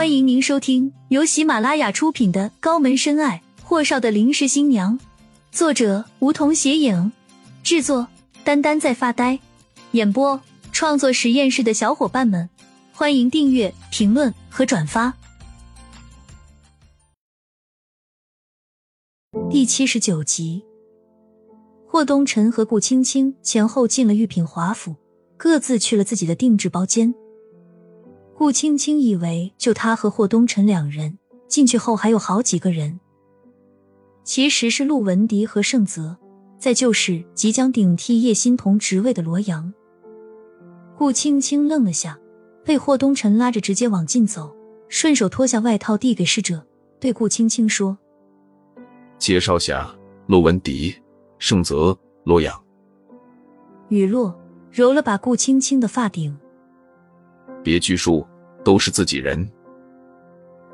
欢迎您收听由喜马拉雅出品的《高门深爱：霍少的临时新娘》，作者梧桐斜影，制作丹丹在发呆，演播创作实验室的小伙伴们，欢迎订阅、评论和转发。第七十九集，霍东辰和顾青青前后进了御品华府，各自去了自己的定制包间。顾青青以为就他和霍东辰两人进去后还有好几个人，其实是陆文迪和盛泽，再就是即将顶替叶欣桐职位的罗阳。顾青青愣了下，被霍东辰拉着直接往进走，顺手脱下外套递给侍者，对顾青青说：“介绍下陆文迪、盛泽、罗阳。”雨落揉了把顾青青的发顶，别拘束。都是自己人。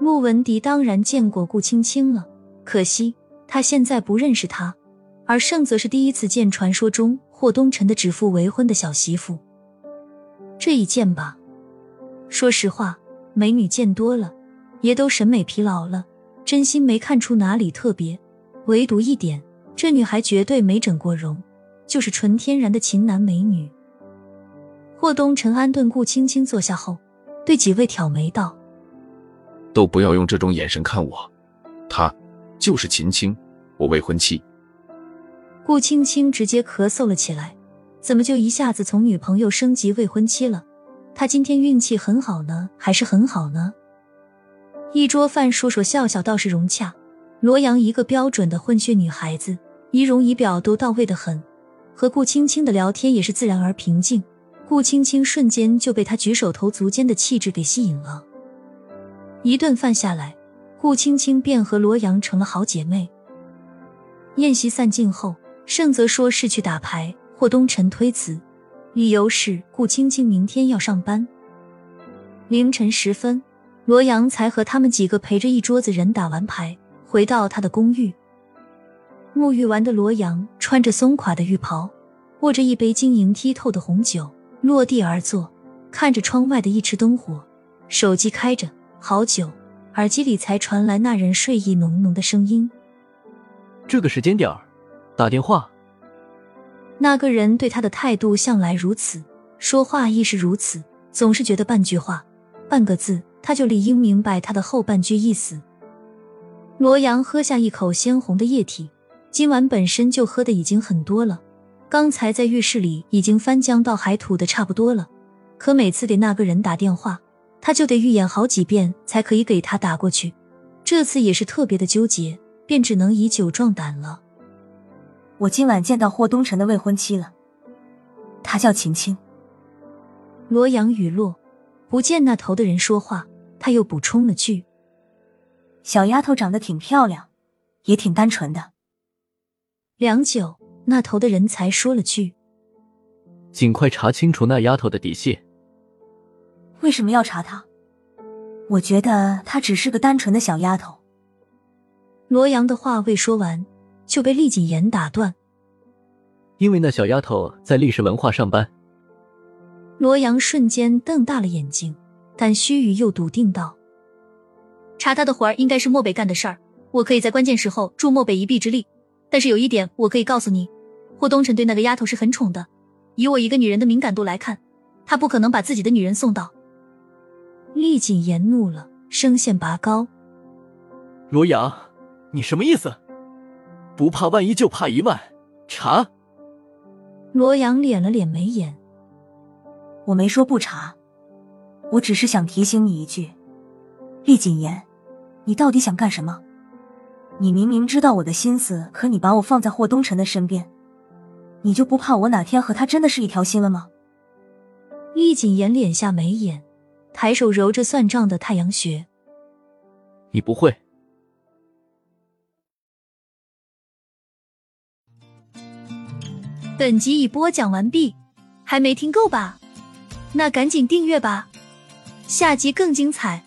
穆文迪当然见过顾青青了，可惜他现在不认识她，而盛则是第一次见传说中霍东辰的指腹为婚的小媳妇。这一见吧，说实话，美女见多了，也都审美疲劳了，真心没看出哪里特别。唯独一点，这女孩绝对没整过容，就是纯天然的秦南美女。霍东辰安顿顾青青坐下后。对几位挑眉道：“都不要用这种眼神看我，她就是秦青，我未婚妻。”顾青青直接咳嗽了起来，怎么就一下子从女朋友升级未婚妻了？她今天运气很好呢，还是很好呢？一桌饭说说笑笑倒是融洽。罗阳一个标准的混血女孩子，仪容仪表都到位的很，和顾青青的聊天也是自然而平静。顾青青瞬间就被他举手投足间的气质给吸引了。一顿饭下来，顾青青便和罗阳成了好姐妹。宴席散尽后，盛泽说是去打牌，霍东辰推辞，理由是顾青青明天要上班。凌晨时分，罗阳才和他们几个陪着一桌子人打完牌，回到他的公寓。沐浴完的罗阳穿着松垮的浴袍，握着一杯晶莹剔透的红酒。落地而坐，看着窗外的一池灯火，手机开着，好久，耳机里才传来那人睡意浓浓的声音。这个时间点儿，打电话。那个人对他的态度向来如此，说话亦是如此，总是觉得半句话、半个字，他就理应明白他的后半句意思。罗阳喝下一口鲜红的液体，今晚本身就喝的已经很多了。刚才在浴室里已经翻江倒海吐的差不多了，可每次给那个人打电话，他就得预演好几遍才可以给他打过去。这次也是特别的纠结，便只能以酒壮胆了。我今晚见到霍东辰的未婚妻了，她叫晴晴。罗阳雨落，不见那头的人说话，他又补充了句：“小丫头长得挺漂亮，也挺单纯的。”良久。那头的人才说了句：“尽快查清楚那丫头的底细。”为什么要查她？我觉得她只是个单纯的小丫头。罗阳的话未说完，就被厉谨言打断：“因为那小丫头在历史文化上班。”罗阳瞬间瞪大了眼睛，但须臾又笃定道：“查他的活儿应该是漠北干的事儿，我可以在关键时候助漠北一臂之力。但是有一点，我可以告诉你。”霍东辰对那个丫头是很宠的，以我一个女人的敏感度来看，他不可能把自己的女人送到。厉谨言怒了，声线拔高：“罗阳，你什么意思？不怕万一，就怕一万。查！”罗阳敛了敛眉眼：“我没说不查，我只是想提醒你一句，厉谨言，你到底想干什么？你明明知道我的心思，可你把我放在霍东辰的身边。”你就不怕我哪天和他真的是一条心了吗？厉谨言敛下眉眼，抬手揉着算账的太阳穴。你不会。本集已播讲完毕，还没听够吧？那赶紧订阅吧，下集更精彩。